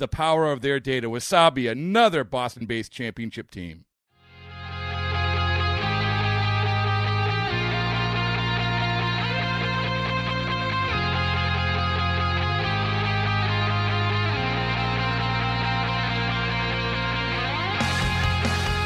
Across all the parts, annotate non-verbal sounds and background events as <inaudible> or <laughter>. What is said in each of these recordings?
the power of their data. Wasabi, another Boston based championship team.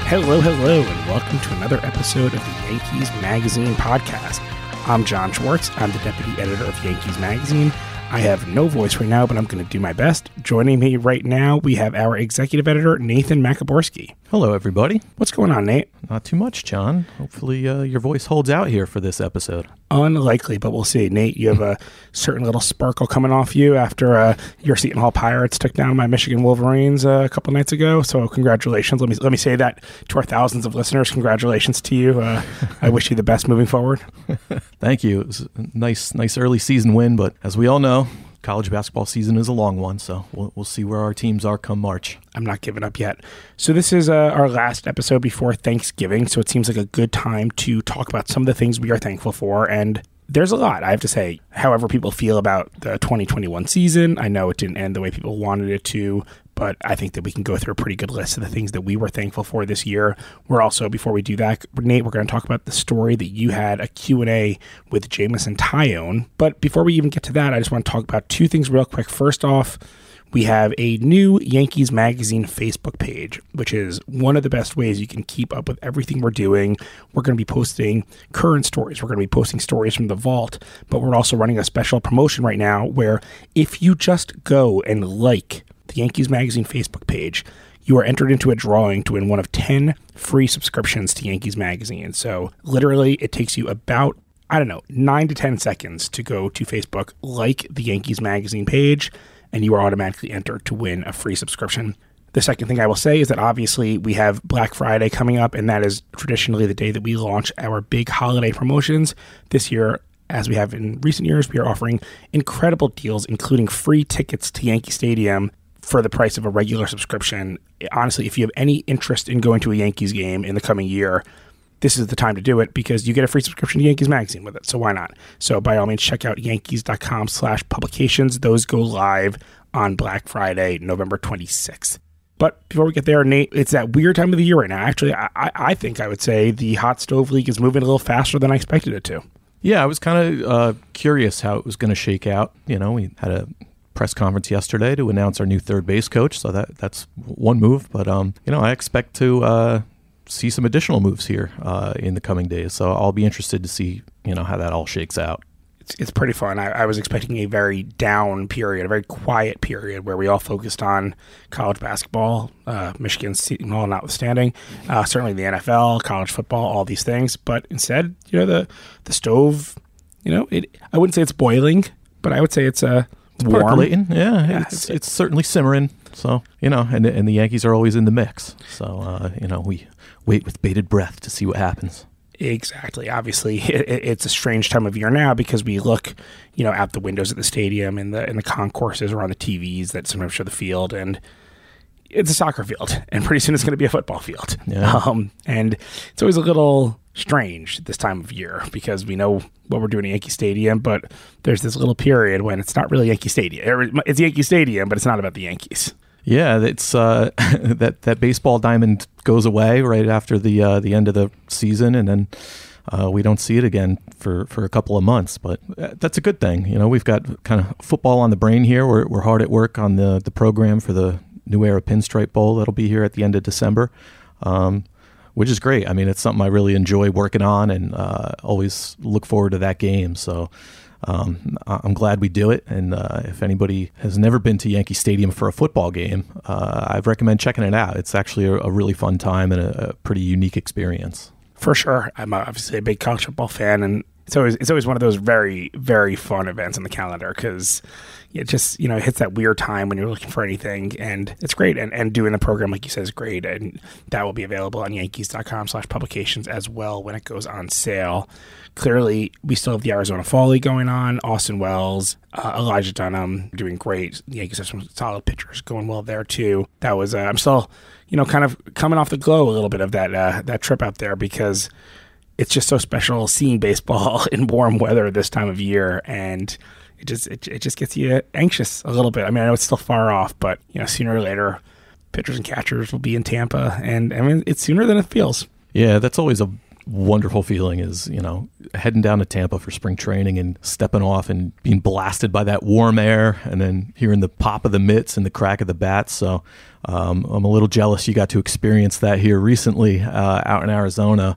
Hello, hello, and welcome to another episode of the Yankees Magazine podcast. I'm John Schwartz. I'm the deputy editor of Yankees Magazine. I have no voice right now, but I'm going to do my best. Joining me right now, we have our executive editor, Nathan Maciborski. Hello, everybody. What's going on, Nate? Not too much, John. Hopefully, uh, your voice holds out here for this episode. Unlikely, but we'll see. Nate, you have a <laughs> certain little sparkle coming off you after uh, your Seton Hall Pirates took down my Michigan Wolverines uh, a couple nights ago. So, congratulations. Let me let me say that to our thousands of listeners. Congratulations to you. Uh, I wish you the best moving forward. <laughs> Thank you. It was a nice, nice early season win, but as we all know, college basketball season is a long one, so we'll, we'll see where our teams are come March. I'm not giving up yet. So, this is uh, our last episode before Thanksgiving. So, it seems like a good time to talk about some of the things we are thankful for. And there's a lot, I have to say. However, people feel about the 2021 season, I know it didn't end the way people wanted it to, but I think that we can go through a pretty good list of the things that we were thankful for this year. We're also, before we do that, Nate, we're going to talk about the story that you had a Q&A with Jameson Taillon. But before we even get to that, I just want to talk about two things real quick. First off, we have a new Yankees Magazine Facebook page, which is one of the best ways you can keep up with everything we're doing. We're going to be posting current stories. We're going to be posting stories from the vault, but we're also running a special promotion right now where if you just go and like the Yankees Magazine Facebook page, you are entered into a drawing to win one of 10 free subscriptions to Yankees Magazine. So, literally, it takes you about I don't know, nine to 10 seconds to go to Facebook, like the Yankees Magazine page, and you are automatically entered to win a free subscription. The second thing I will say is that obviously we have Black Friday coming up, and that is traditionally the day that we launch our big holiday promotions. This year, as we have in recent years, we are offering incredible deals, including free tickets to Yankee Stadium for the price of a regular subscription. Honestly, if you have any interest in going to a Yankees game in the coming year, this is the time to do it because you get a free subscription to Yankees Magazine with it. So why not? So by all means, check out yankees.com slash publications. Those go live on Black Friday, November 26th. But before we get there, Nate, it's that weird time of the year right now. Actually, I, I think I would say the Hot Stove League is moving a little faster than I expected it to. Yeah, I was kind of uh, curious how it was going to shake out. You know, we had a press conference yesterday to announce our new third base coach, so that that's one move. But um, you know, I expect to uh, see some additional moves here uh, in the coming days. So I'll be interested to see you know how that all shakes out. It's, it's pretty fun. I, I was expecting a very down period, a very quiet period where we all focused on college basketball, uh, Michigan Seton Hall notwithstanding, uh, certainly the NFL, college football, all these things. But instead, you know, the the stove, you know, it. I wouldn't say it's boiling, but I would say it's a uh, it's warm. percolating. Yeah, yeah it's, it's, certainly simmering. So you know, and and the Yankees are always in the mix. So uh, you know, we wait with bated breath to see what happens. Exactly. Obviously, <laughs> it, it's a strange time of year now because we look, you know, out the windows at the stadium and the and the concourses around the TVs that sometimes show the field, and it's a soccer field, <laughs> and pretty soon it's going to be a football field. Yeah. Um, and it's always a little strange this time of year because we know what we're doing at Yankee Stadium, but there's this little period when it's not really Yankee Stadium. It's Yankee Stadium, but it's not about the Yankees. Yeah, it's uh, <laughs> that that baseball diamond goes away right after the uh, the end of the season, and then uh, we don't see it again for, for a couple of months. But uh, that's a good thing. You know, we've got kind of football on the brain here. We're, we're hard at work on the, the program for the New Era Pinstripe Bowl that'll be here at the end of December. Um, which is great. I mean, it's something I really enjoy working on and uh, always look forward to that game. So um, I'm glad we do it. And uh, if anybody has never been to Yankee Stadium for a football game, uh, I recommend checking it out. It's actually a, a really fun time and a, a, pretty unique experience. For sure, I'm obviously a big college football fan, and it's always it's always one of those very very fun events on the calendar because it just you know hits that weird time when you're looking for anything and it's great and, and doing the program like you said is great and that will be available on yankees.com slash publications as well when it goes on sale. Clearly we still have the arizona fall league going on austin wells uh, elijah dunham doing great the yankees have some solid pitchers going well there too. That was uh, i'm still you know kind of coming off the glow a little bit of that uh, that trip out there because it's just so special seeing baseball <laughs> in warm weather this time of year and it just it, it just gets you anxious a little bit. I mean, I know it's still far off, but you know, sooner or later, pitchers and catchers will be in Tampa, and I mean, it's sooner than it feels. Yeah, that's always a wonderful feeling. Is you know heading down to Tampa for spring training and stepping off and being blasted by that warm air, and then hearing the pop of the mitts and the crack of the bats. So. Um, I'm a little jealous you got to experience that here recently uh, out in Arizona.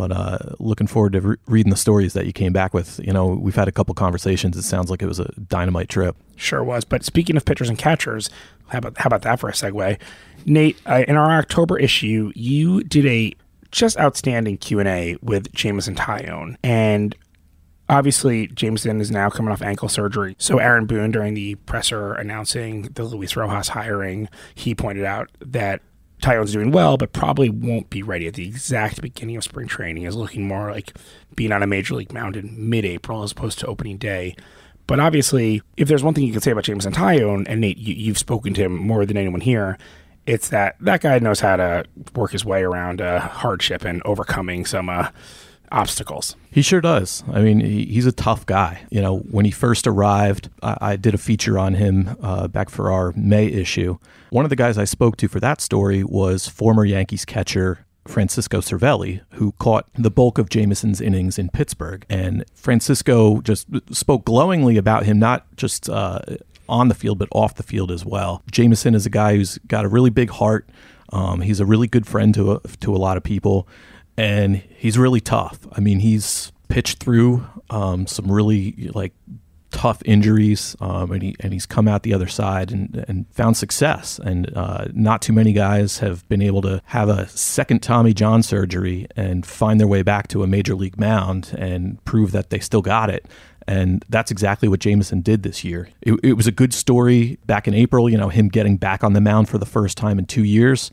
But uh, looking forward to re- reading the stories that you came back with. You know, we've had a couple conversations. It sounds like it was a dynamite trip. Sure was. But speaking of pitchers and catchers, how about how about that for a segue? Nate, uh, in our October issue, you did a just outstanding Q and A with Jameson Taillon, and obviously Jameson is now coming off ankle surgery. So Aaron Boone, during the presser announcing the Luis Rojas hiring, he pointed out that Taillon's doing well, but probably won't be ready at the exact beginning of spring training. Is looking more like being on a major league mound in mid-April as opposed to opening day. But obviously, if there's one thing you can say about Jameson Taillon, and Nate, you, you've spoken to him more than anyone here, it's that that guy knows how to work his way around uh, hardship and overcoming some uh, obstacles. He sure does. I mean, he, he's a tough guy. You know, when he first arrived, I, I did a feature on him uh, back for our May issue. One of the guys I spoke to for that story was former Yankees catcher Francisco Cervelli, who caught the bulk of Jameson's innings in Pittsburgh. And Francisco just spoke glowingly about him, not just uh, on the field, but off the field as well. Jameson is a guy who's got a really big heart. Um, he's a really good friend to a, to a lot of people and he's really tough. I mean, he's pitched through um, some really like tough injuries, um, and he and he's come out the other side and and found success. And uh, not too many guys have been able to have a second Tommy John surgery and find their way back to a major league mound and prove that they still got it. And that's exactly what Jameson did this year. It, it was a good story back in April, you know, him getting back on the mound for the first time in two years.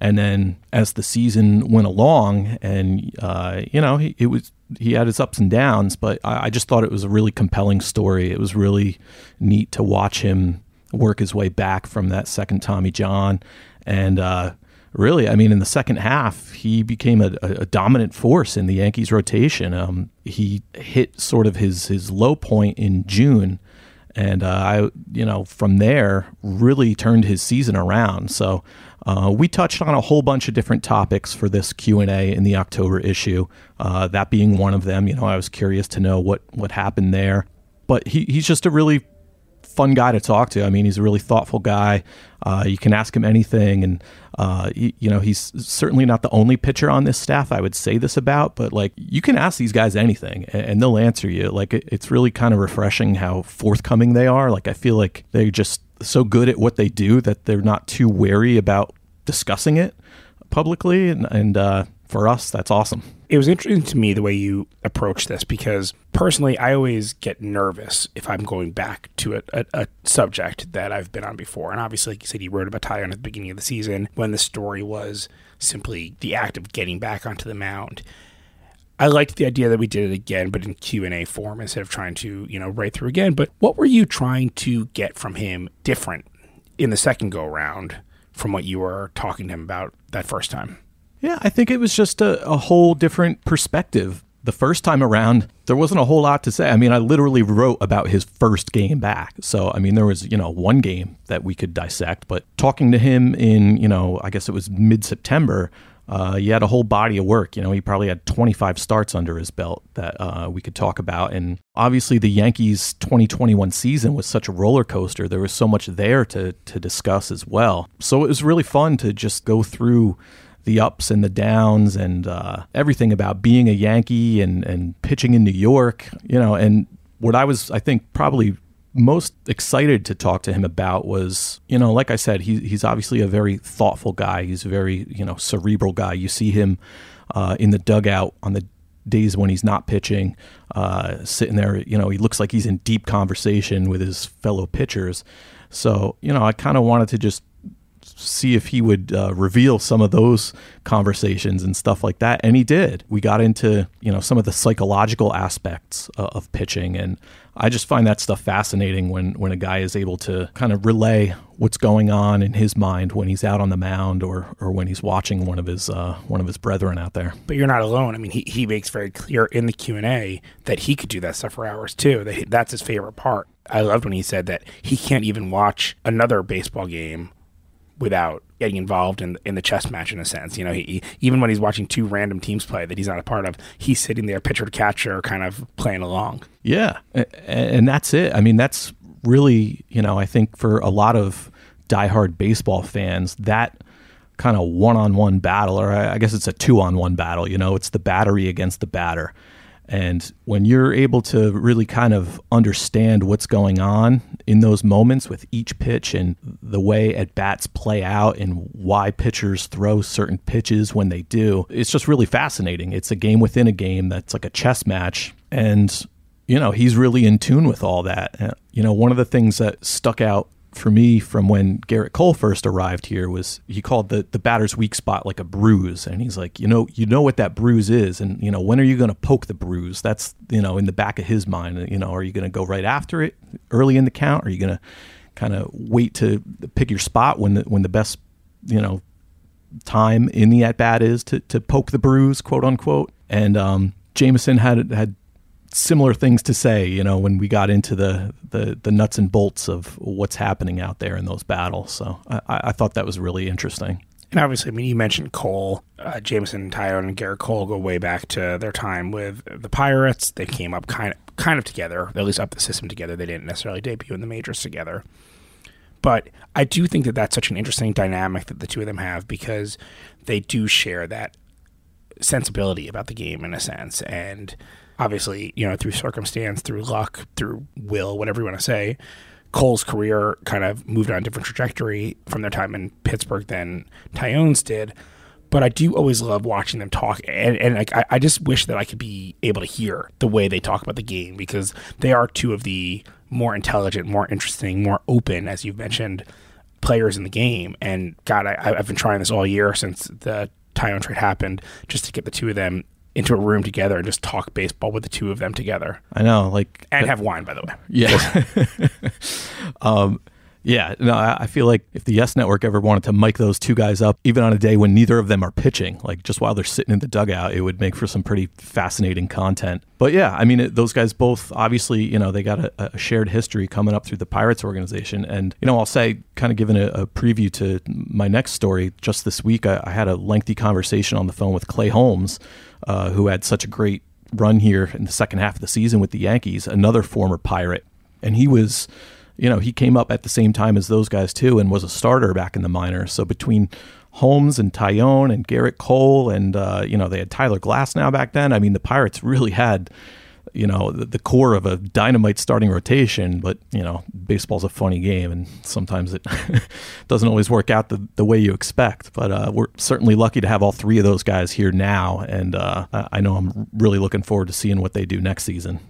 And then as the season went along, and uh, you know, he, it was he had his ups and downs, but I, I, just thought it was a really compelling story. It was really neat to watch him work his way back from that second Tommy John, and uh, really, I mean, in the second half, he became a, a dominant force in the Yankees rotation. Um, he hit sort of his his low point in June and uh, I, you know, from there really turned his season around. So uh, we touched on a whole bunch of different topics for this Q and A in the October issue. Uh, that being one of them. You know, I was curious to know what what happened there. But he, he's just a really fun guy to talk to. I mean, he's a really thoughtful guy. Uh, you can ask him anything, and uh, he, you know, he's certainly not the only pitcher on this staff. I would say this about, but like you can ask these guys anything, and, and they'll answer you. Like it, it's really kind of refreshing how forthcoming they are. Like I feel like they just so good at what they do that they're not too wary about discussing it publicly. And, and uh, for us, that's awesome. It was interesting to me the way you approach this because personally, I always get nervous if I'm going back to a, a, a, subject that I've been on before. And obviously, like you said, you wrote about Taillon at the beginning of the season when the story was simply the act of getting back onto the mound. I liked the idea that we did it again, but in Q and A form instead of trying to you know write through again. But what were you trying to get from him different in the second go round from what you were talking to him about that first time? Yeah, I think it was just a, a whole different perspective. The first time around, there wasn't a whole lot to say. I mean, I literally wrote about his first game back. So, I mean, there was, you know, one game that we could dissect, but talking to him in, you know, I guess it was mid September, uh, he had a whole body of work. You know, he probably had 25 starts under his belt that uh, we could talk about. And obviously, the Yankees' 2021 season was such a roller coaster. There was so much there to to discuss as well. So it was really fun to just go through the ups and the downs and uh, everything about being a Yankee and and pitching in New York. You know, and what I was, I think, probably most excited to talk to him about was, you know, like I said, he, he's obviously a very thoughtful guy. He's a very, you know, cerebral guy. You see him uh, in the dugout on the days when he's not pitching, uh, sitting there, you know, he looks like he's in deep conversation with his fellow pitchers. So, you know, I kind of wanted to just see if he would uh, reveal some of those conversations and stuff like that and he did. We got into you know some of the psychological aspects uh, of pitching and i just find that stuff fascinating when when a guy is able to kind of relay what's going on in his mind when he's out on the mound or or when he's watching one of his uh, one of his brethren out there. But you're not alone. I mean he, he makes very clear in the q&a that he could do that stuff for hours too. That that's his favorite part. I loved when he said that he can't even watch another baseball game without getting involved in in the chess match in a sense. You know, he, even when he's watching two random teams play that he's not a part of, he's sitting there pitcher to catcher, kind of playing along. Yeah, and that's it. I mean, that's really you know I think for a lot of diehard baseball fans that kind of one-on-one battle or I guess it's a two-on-one battle you know it's the battery against the batter and when you're able to really kind of understand what's going on in those moments with each pitch and the way at bats play out and why pitchers throw certain pitches when they do, it's just really fascinating. It's a game within a game that's like a chess match. And, you know, he's really in tune with all that. Uh, you know, one of the things that stuck out for me from when Gerrit Cole first arrived here was he called the the batter's weak spot like a bruise, and he's like, you know, you know what that bruise is, and you know when are you going to poke the bruise? That's you know in the back of his mind. You know, are you going to go right after it early in the count? Are you going to kind of wait to pick your spot when the when the best you know time in the at bat is to to poke the bruise, quote unquote? And um, Jameson had it had similar things to say, you know, when we got into the, the, the nuts and bolts of what's happening out there in those battles. So I, I thought that was really interesting. And obviously, I mean, you mentioned Cole, uh, Jameson, Taillon, and Gerrit Cole go way back to their time with the Pirates. They came up kind of, kind of together, at least up the system together. They didn't necessarily debut in the majors together. But I do think that that's such an interesting dynamic that the two of them have because they do share that sensibility about the game in a sense. And obviously, you know, through circumstance, through luck, through will, whatever you want to say, Cole's career kind of moved on a different trajectory from their time in Pittsburgh than Taillon's did. But I do always love watching them talk, and, and like I, I just wish that I could be able to hear the way they talk about the game because they are two of the more intelligent, more interesting, more open, as you've mentioned, players in the game. And God, I, have been trying this all year since the Taillon trade happened, just to get the two of them into a room together and just talk baseball with the two of them together. I know, like and have wine, by the way. Yeah. <laughs> <laughs> um, yeah, no, I feel like if the Yes Network ever wanted to mic those two guys up, even on a day when neither of them are pitching, like just while they're sitting in the dugout, it would make for some pretty fascinating content. But yeah, I mean, it, those guys both obviously, you know, they got a, a, shared history coming up through the Pirates organization. And, you know, I'll say, kind of giving a, a preview to my next story, just this week, I, I, had a lengthy conversation on the phone with Clay Holmes, uh, who had such a great run here in the second half of the season with the Yankees, another former Pirate. And he was you know, he came up at the same time as those guys too and was a starter back in the minors. So between Holmes and Taillon and Gerrit Cole and uh, you know they had Tyler Glasnow back then. I mean, the Pirates really had you know the, the, core of a dynamite starting rotation. But you know, baseball's a funny game, and sometimes it <laughs> doesn't always work out the, the way you expect. But uh, we're certainly lucky to have all three of those guys here now, and uh, I know I'm really looking forward to seeing what they do next season.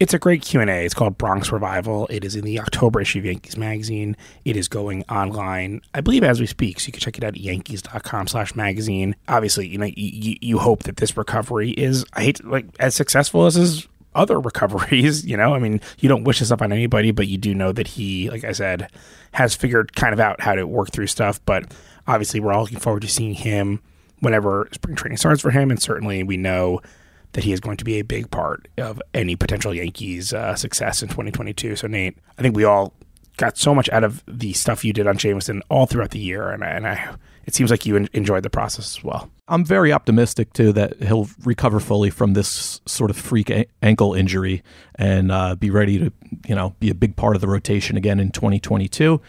It's a great Q&A. It's called Bronx Revival. It is in the October issue of Yankees Magazine. It is going online, I believe, as we speak. So you can check it out at yankees.com slash magazine. Obviously, you know, you, you hope that this recovery is, I hate, to, like, as successful as his other <laughs> recoveries, you know? I mean, you don't wish this up on anybody, but you do know that he, like I said, has figured kind of out how to work through stuff. But obviously, we're all looking forward to seeing him whenever spring training starts for him. And certainly we know that he is going to be a big part of any potential Yankees uh, success in 2022. So, Nate, I think we all got so much out of the stuff you did on Jameson all throughout the year, and I, and I it seems like you en- enjoyed the process as well. I'm very optimistic too that he'll recover fully from this sort of freak a- ankle injury and uh, be ready to, you know, be a big part of the rotation again in 2022.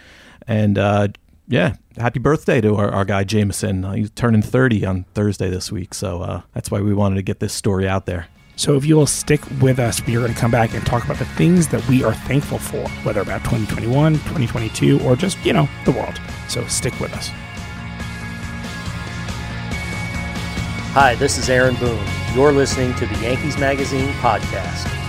And uh, yeah, happy birthday to our, our guy Jameson. Uh, he's turning 30 on Thursday this week, so uh, that's why we wanted to get this story out there. So if you will stick with us, we are going to come back and talk about the things that we are thankful for, whether about 2021, 2022, or just, you know, the world. So stick with us. Hi, this is Aaron Boone. You're listening to the Yankees Magazine podcast.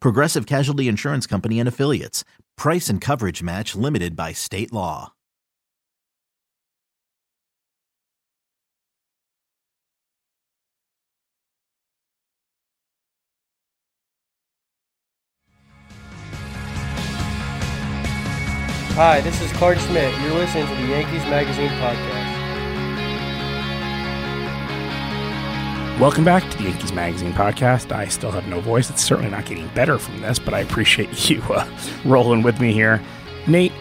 Progressive Casualty Insurance Company and Affiliates. Price and coverage match limited by state law. Hi, this is Clarke Schmidt. You're listening to the Yankees Magazine podcast. Welcome back to the Yankees Magazine podcast. I still have no voice. It's certainly not getting better from this, but I appreciate <laughs> you uh, rolling with me here. Nate,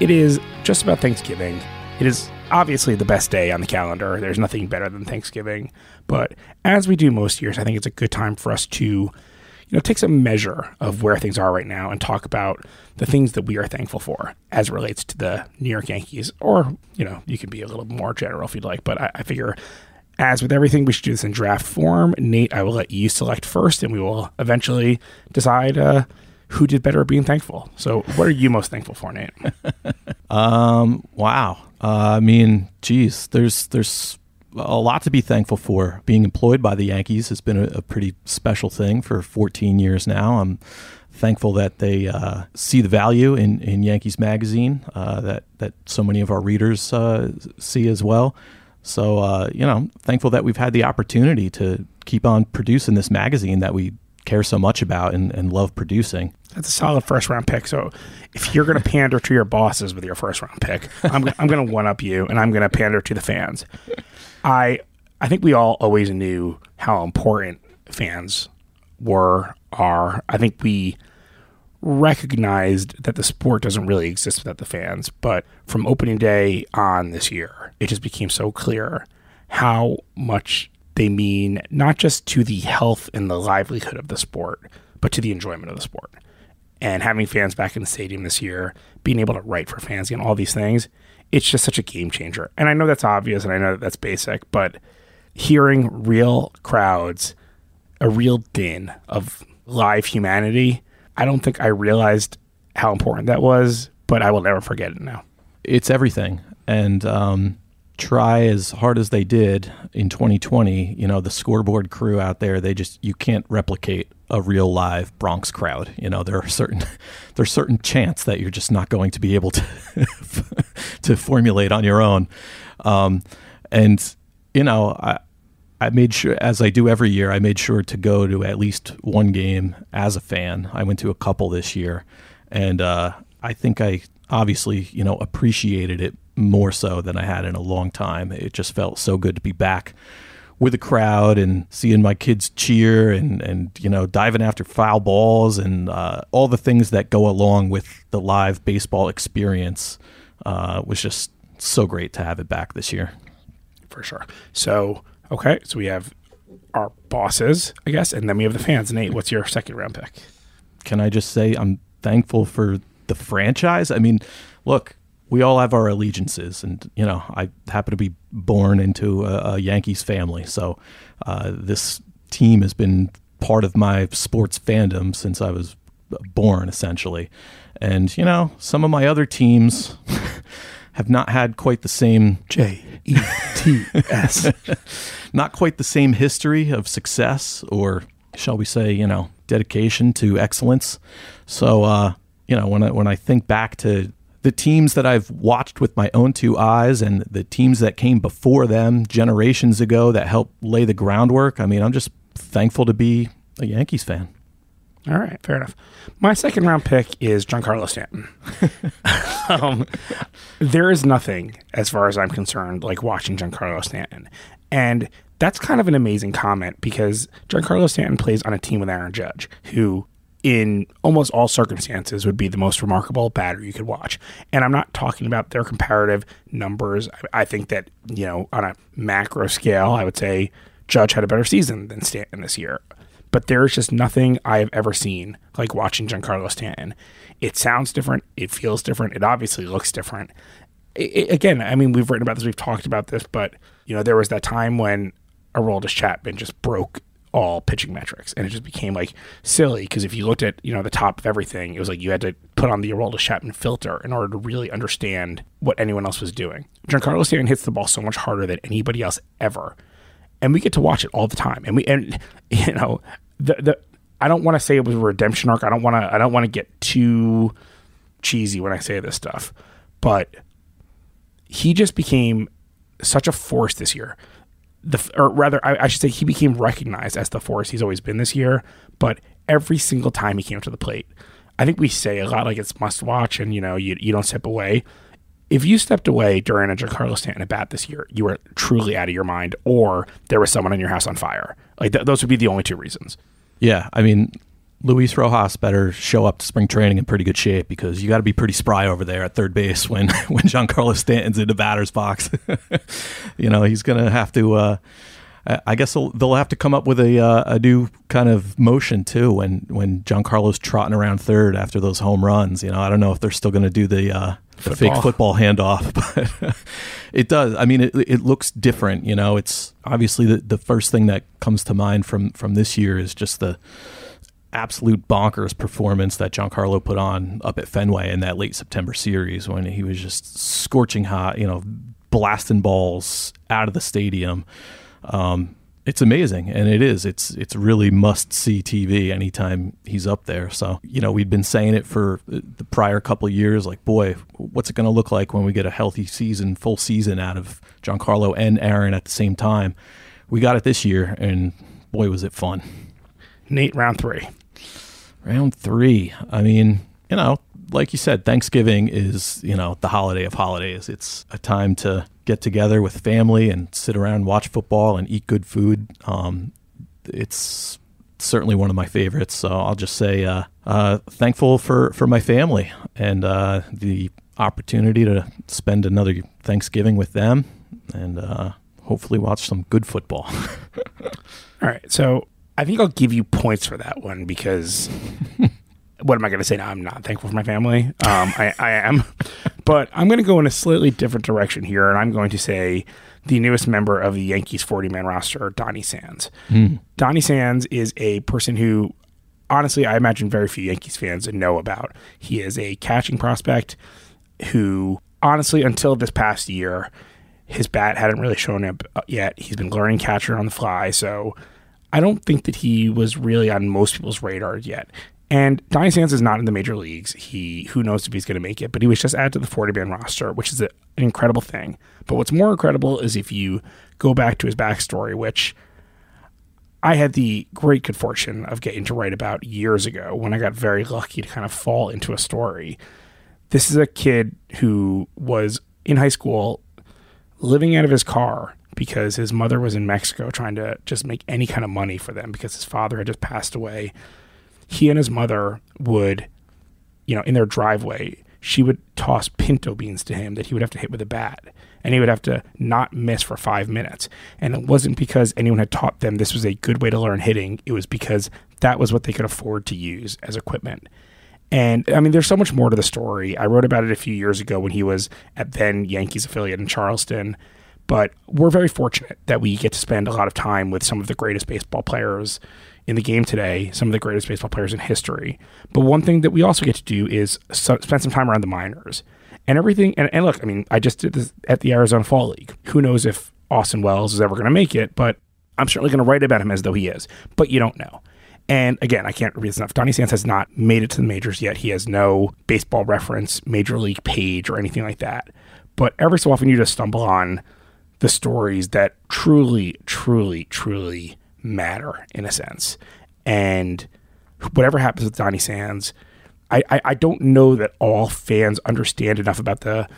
it is just about Thanksgiving. It is obviously the best day on the calendar. There's nothing better than Thanksgiving. But as we do most years, I think it's a good time for us to you know, take some measure of where things are right now and talk about the things that we are thankful for as it relates to the New York Yankees. Or, you know, you can be a little more general if you'd like, but I, I figure as with everything, we should do this in draft form. Nate, I will let you select first, and we will eventually decide uh, who did better at being thankful. So, what are you most thankful for, Nate? <laughs> Um, wow. Uh, I mean, geez, there's there's a lot to be thankful for. Being employed by the Yankees has been a, a pretty special thing for 14 years now. I'm thankful that they uh, see the value in, in Yankees Magazine uh, that that so many of our readers uh, see as well. So uh, you know, thankful that we've had the opportunity to keep on producing this magazine that we care so much about and, and love producing. That's a solid first round pick. So, if you're going to pander to your bosses with your first round pick, I'm, I'm going to one up you, and I'm going to pander to the fans. I I think we all always knew how important fans were are. I think we recognized that the sport doesn't really exist without the fans, but from opening day on this year, it just became so clear how much they mean not just to the health and the livelihood of the sport, but to the enjoyment of the sport. And having fans back in the stadium this year, being able to write for fans and all these things, it's just such a game changer. And I know that's obvious and I know that that's basic, but hearing real crowds, a real din of live humanity, I don't think I realized how important that was, but I will never forget it now. It's everything. And um, try as hard as they did in 2020, you know, the scoreboard crew out there, they just, you can't replicate a real live Bronx crowd. You know, there are certain <laughs> there's certain chants that you're just not going to be able to <laughs> to formulate on your own. Um, and you know, I I made sure as I do every year, I made sure to go to at least one game as a fan. I went to a couple this year, and uh, I think I obviously you know appreciated it more so than I had in a long time. It just felt so good to be back with the crowd and seeing my kids cheer and and you know diving after foul balls and uh, all the things that go along with the live baseball experience uh, was just so great to have it back this year. For sure. So okay, so we have our bosses, I guess, and then we have the fans. Nate, what's your second round pick? Can I just say I'm thankful for the franchise? I mean, look, we all have our allegiances, and you know, I happen to be born into a, a Yankees family, so uh, this team has been part of my sports fandom since I was born, essentially. And you know, some of my other teams <laughs> have not had quite the same J E T S, <laughs> not quite the same history of success, or shall we say, you know, dedication to excellence. So, uh, you know, when I when I think back to the teams that I've watched with my own two eyes and the teams that came before them generations ago that helped lay the groundwork. I mean, I'm just thankful to be a Yankees fan. All right, fair enough. My second round pick is Giancarlo Stanton. <laughs> um, there is nothing, as far as I'm concerned, like watching Giancarlo Stanton. And that's kind of an amazing comment because Giancarlo Stanton plays on a team with Aaron Judge, who in almost all circumstances would be the most remarkable batter you could watch. And I'm not talking about their comparative numbers. I, I think that, you know, on a macro scale, I would say Judge had a better season than Stanton this year. But there's just nothing I have ever seen like watching Giancarlo Stanton. It sounds different. It feels different. It obviously looks different. It, it, again, I mean, we've written about this, we've talked about this, but you know, there was that time when Aroldis Chapman just broke all pitching metrics and it just became like silly because if you looked at you know the top of everything it was like you had to put on the Aroldis Chapman filter in order to really understand what anyone else was doing Giancarlo Stanton hits the ball so much harder than anybody else ever and we get to watch it all the time. And we and <laughs> you know the the I don't want to say it was a redemption arc. I don't want to I don't want to get too cheesy when I say this stuff. But he just became such a force this year. The or rather I, I, should say he became recognized as the force he's always been this year but every single time he came to the plate i think we say a lot like it's must watch and you know you, you don't step away if you stepped away during a Giancarlo Stanton at bat this year, you were truly out of your mind, or there was someone in your house on fire. Like th- those would be the only two reasons. Yeah, I mean, Luis Rojas better show up to spring training in pretty good shape because you got to be pretty spry over there at third base when <laughs> when Giancarlo Stanton's in the batter's box. <laughs> you know, he's going to have to. Uh, I guess they'll, they'll, have to come up with a uh, a new kind of motion too when when Giancarlo's trotting around third after those home runs. You know, I don't know if they're still going to do the uh, football. fake football handoff, <laughs> but it does. I mean, it, it looks different. You know, it's obviously the, the first thing that comes to mind from from this year is just the absolute bonkers performance that Giancarlo put on up at Fenway in that late September series when he was just scorching hot, you know, blasting balls out of the stadium. Um, it's amazing, and it is. It's it's really must see TV anytime he's up there. So you know, we've been saying it for uh, the prior couple years. Like, boy, what's it going to look like when we get a healthy season, full season out of Giancarlo and Aaron at the same time? We got it this year, and boy, was it fun. Nate, round three. Round three. I mean, you know, like you said, Thanksgiving is, you know, the holiday of holidays. It's a time to get together with family and sit around, watch football, and eat good food. Um, it's certainly one of my favorites. So I'll just say uh, uh, thankful for, for my family and uh, the opportunity to spend another Thanksgiving with them and uh, hopefully watch some good football. <laughs> All right. So I think I'll give you points for that one because <laughs> what am I going to say? No, I'm not thankful for my family. Um, I, I am, but I'm going to go in a slightly different direction here, and I'm going to say the newest member of the Yankees 40 man roster, Donny Sands. Mm. Donny Sands is a person who, honestly, I imagine very few Yankees fans know about. He is a catching prospect who, honestly, until this past year, his bat hadn't really shown up yet. He's been learning catcher on the fly, so I don't think that he was really on most people's radar yet. And Donny Sands is not in the major leagues. He who knows if he's going to make it, but he was just added to the 40 man roster, which is a, an incredible thing. But what's more incredible is if you go back to his backstory, which I had the great good fortune of getting to write about years ago when I got very lucky to kind of fall into a story. This is a kid who was in high school living out of his car because his mother was in Mexico trying to just make any kind of money for them because his father had just passed away. He and his mother would, you know, in their driveway, she would toss pinto beans to him that he would have to hit with a bat. And he would have to not miss for five minutes. And it wasn't because anyone had taught them this was a good way to learn hitting. It was because that was what they could afford to use as equipment. And I mean, there's so much more to the story. I wrote about it a few years ago when he was at then Yankees affiliate in Charleston. But we're very fortunate that we get to spend a lot of time with some of the greatest baseball players in the game today, some of the greatest baseball players in history. But one thing that we also get to do is so, spend some time around the minors and everything. And, and look, I mean, I just did this at the Arizona Fall League. Who knows if Austin Wells is ever going to make it, but I'm certainly going to write about him as though he is. But you don't know. And again, I can't repeat this enough. Donny Sands has not made it to the majors yet. He has no baseball reference, major league page, or anything like that. But every so often, you just stumble on the stories that truly, truly, truly matter in a sense. And whatever happens with Donny Sands, I, I, I don't know that all fans understand enough about the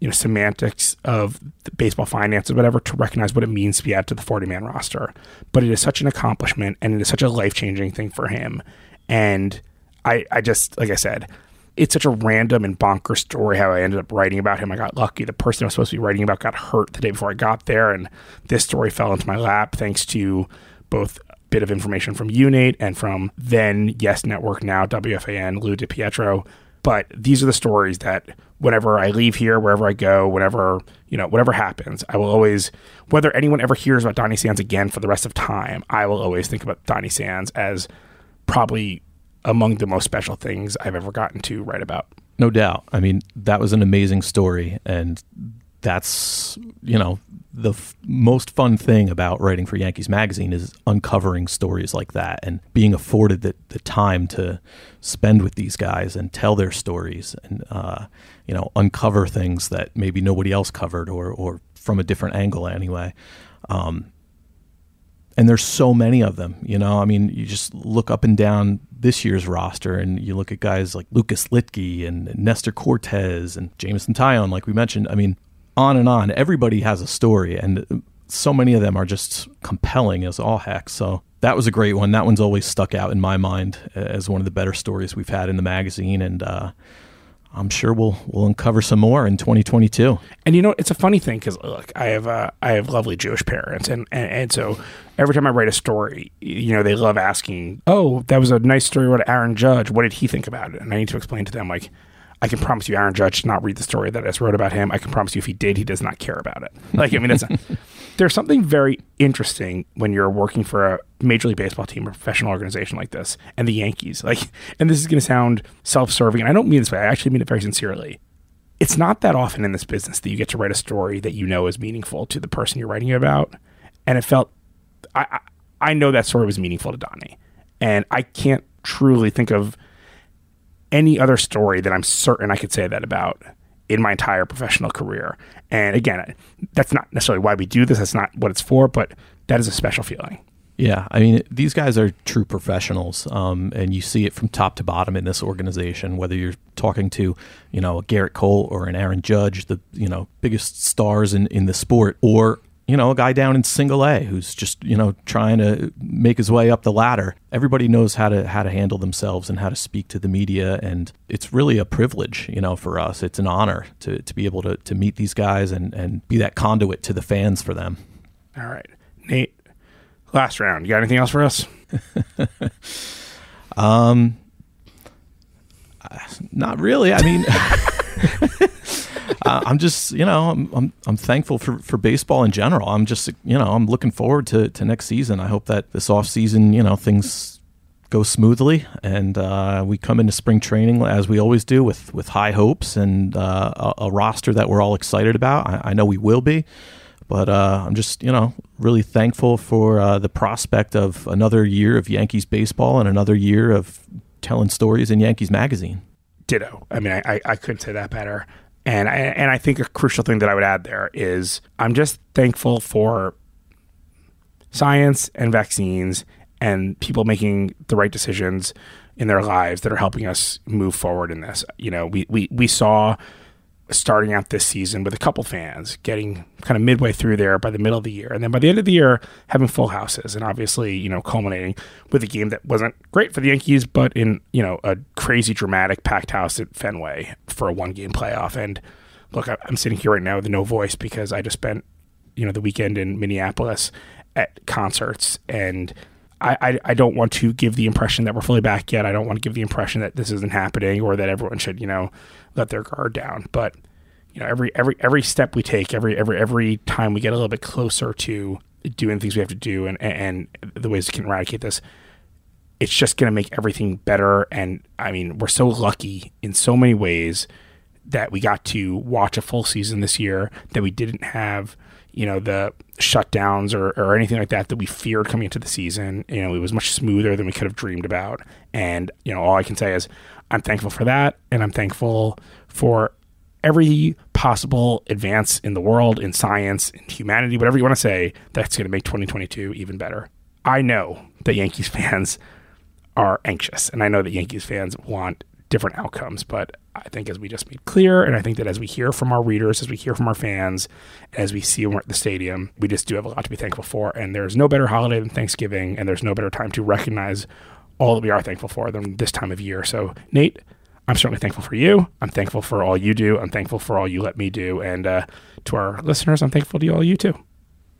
you know semantics of baseball finance or whatever to recognize what it means to be added to the 40 man roster. But it is such an accomplishment and it is such a life changing thing for him. And I I just like I said, it's such a random and bonker story how I ended up writing about him. I got lucky. The person I was supposed to be writing about got hurt the day before I got there, and this story fell into my lap thanks to both a bit of information from you, Nate and from then Yes Network, now WFAN, Lou DiPietro. But these are the stories that whenever I leave here, wherever I go, whenever, you know, whatever happens, I will always, whether anyone ever hears about Donny Sands again for the rest of time, I will always think about Donny Sands as probably among the most special things I've ever gotten to write about. No doubt. I mean, that was an amazing story. And that's, you know, the f- most fun thing about writing for Yankees Magazine is uncovering stories like that and being afforded the, the time to spend with these guys and tell their stories and, uh, you know, uncover things that maybe nobody else covered or, or from a different angle anyway. Um, and there's so many of them, you know. I mean, you just look up and down this year's roster, and you look at guys like Lucas Luetge and Nestor Cortes and Jameson Taillon, like we mentioned. I mean, on and on. Everybody has a story, and so many of them are just compelling as all heck. So that was a great one. That one's always stuck out in my mind as one of the better stories we've had in the magazine, and uh, I'm sure we'll we'll uncover some more in 2022. And you know, it's a funny thing because look, I have uh, I have lovely Jewish parents, and, and and so every time I write a story, you know, they love asking, "Oh, that was a nice story about Aaron Judge. What did he think about it?" And I need to explain to them like. I can promise you, Aaron Judge did not read the story that I just wrote about him. I can promise you, if he did, he does not care about it. Like, I mean, it's a, there's something very interesting when you're working for a Major League Baseball team or professional organization like this, and the Yankees. Like, and this is going to sound self-serving, and I don't mean this way. I actually mean it very sincerely. It's not that often in this business that you get to write a story that you know is meaningful to the person you're writing about, and it felt. I I, I know that story was meaningful to Donny, and I can't truly think of any other story that I'm certain I could say that about in my entire professional career. And again, that's not necessarily why we do this. That's not what it's for, but that is a special feeling. Yeah, I mean, these guys are true professionals, um, and you see it from top to bottom in this organization. Whether you're talking to, you know, a Gerrit Cole or an Aaron Judge, the you know biggest stars in in the sport, or you know a guy down in Single A who's just you know trying to make his way up the ladder. Everybody knows how to how to handle themselves and how to speak to the media, and it's really a privilege, you know, for us. It's an honor to to be able to to meet these guys and and be that conduit to the fans for them. All right, Nate. Last round. You got anything else for us? <laughs> Um, uh, not really. I mean, <laughs> <laughs> <laughs> uh, I'm just you know I'm, I'm I'm thankful for for baseball in general. I'm just you know I'm looking forward to to next season. I hope that this off season you know things go smoothly and uh, we come into spring training as we always do with with high hopes and uh, a, a roster that we're all excited about. I, I know we will be. But uh, I'm just, you know, really thankful for uh, the prospect of another year of Yankees baseball and another year of telling stories in Yankees magazine. Ditto. I mean, I, I, I couldn't say that better. And I, and I think a crucial thing that I would add there is I'm just thankful for science and vaccines and people making the right decisions in their lives that are helping us move forward in this. You know, we, we, we saw starting out this season with a couple fans getting kind of midway through there by the middle of the year. And then by the end of the year, having full houses and obviously, you know, culminating with a game that wasn't great for the Yankees, but in, you know, a crazy dramatic packed house at Fenway for a one game playoff. And look, I'm sitting here right now with no voice because I just spent, you know, the weekend in Minneapolis at concerts and I, I, don't want to give the impression that we're fully back yet. I don't want to give the impression that this isn't happening or that everyone should, you know, let their guard down. But you know, every every every step we take, every every every time we get a little bit closer to doing things we have to do, and and the ways we can eradicate this, it's just going to make everything better. And I mean, we're so lucky in so many ways that we got to watch a full season this year that we didn't have you know, the shutdowns or, or anything like that that we feared coming into the season. You know, it was much smoother than we could have dreamed about. And, you know, all I can say is I'm thankful for that. And I'm thankful for every possible advance in the world, in science, in humanity, whatever you want to say, that's going to make 2022 even better. I know that Yankees <laughs> fans are anxious, and I know that Yankees fans want different outcomes, but I think as we just made clear, and I think that as we hear from our readers, as we hear from our fans, as we see them at the stadium, we just do have a lot to be thankful for. And there's no better holiday than Thanksgiving, and there's no better time to recognize all that we are thankful for than this time of year. So, Nate, I'm certainly thankful for you. I'm thankful for all you do. I'm thankful for all you let me do. And uh, to our listeners, I'm thankful to all you too.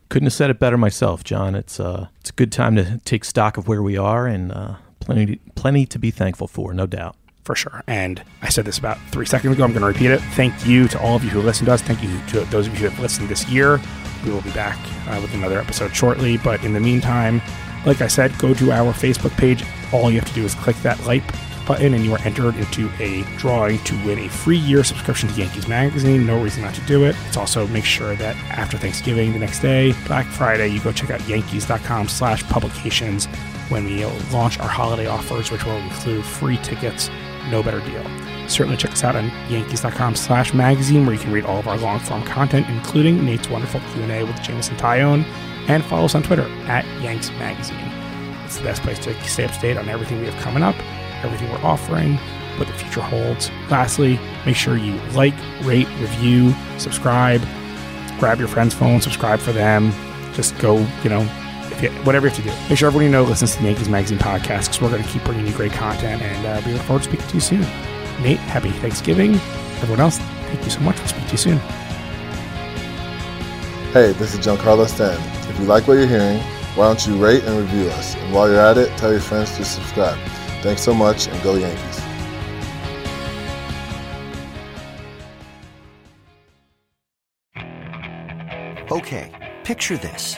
Couldn't have said it better myself, John. It's uh, it's a good time to take stock of where we are, and uh, plenty plenty to be thankful for, no doubt for sure. And I said this about three seconds ago. I'm going to repeat it. Thank you to all of you who listened to us. Thank you to those of you who have listened this year. We will be back uh, with another episode shortly. But in the meantime, like I said, go to our Facebook page. All you have to do is click that like button, and you are entered into a drawing to win a free year subscription to Yankees Magazine. No reason not to do it. It's also make sure that after Thanksgiving, the next day, Black Friday, you go check out yankees.com/slash publications when we launch our holiday offers, which will include free tickets no better deal. Certainly check us out on yankees.com slash magazine where you can read all of our long-form content, including Nate's wonderful Q&A with Jameson Taillon, and follow us on Twitter at Yanks Magazine. It's the best place to stay up to date on everything we have coming up, everything we're offering, what the future holds. Lastly, make sure you like, rate, review, subscribe, grab your friend's phone, subscribe for them. Just go, you know, you, whatever you have to do. Make sure everybody know listens to the Yankees Magazine podcast because we're going to keep bringing you great content, and uh, we look forward to speaking to you soon. Nate, happy Thanksgiving. Everyone else, thank you so much. We'll speak to you soon. Hey, this is Giancarlo Stanton. If you like what you're hearing, why don't you rate and review us? And while you're at it, tell your friends to subscribe. Thanks so much, and go Yankees. Okay, picture this.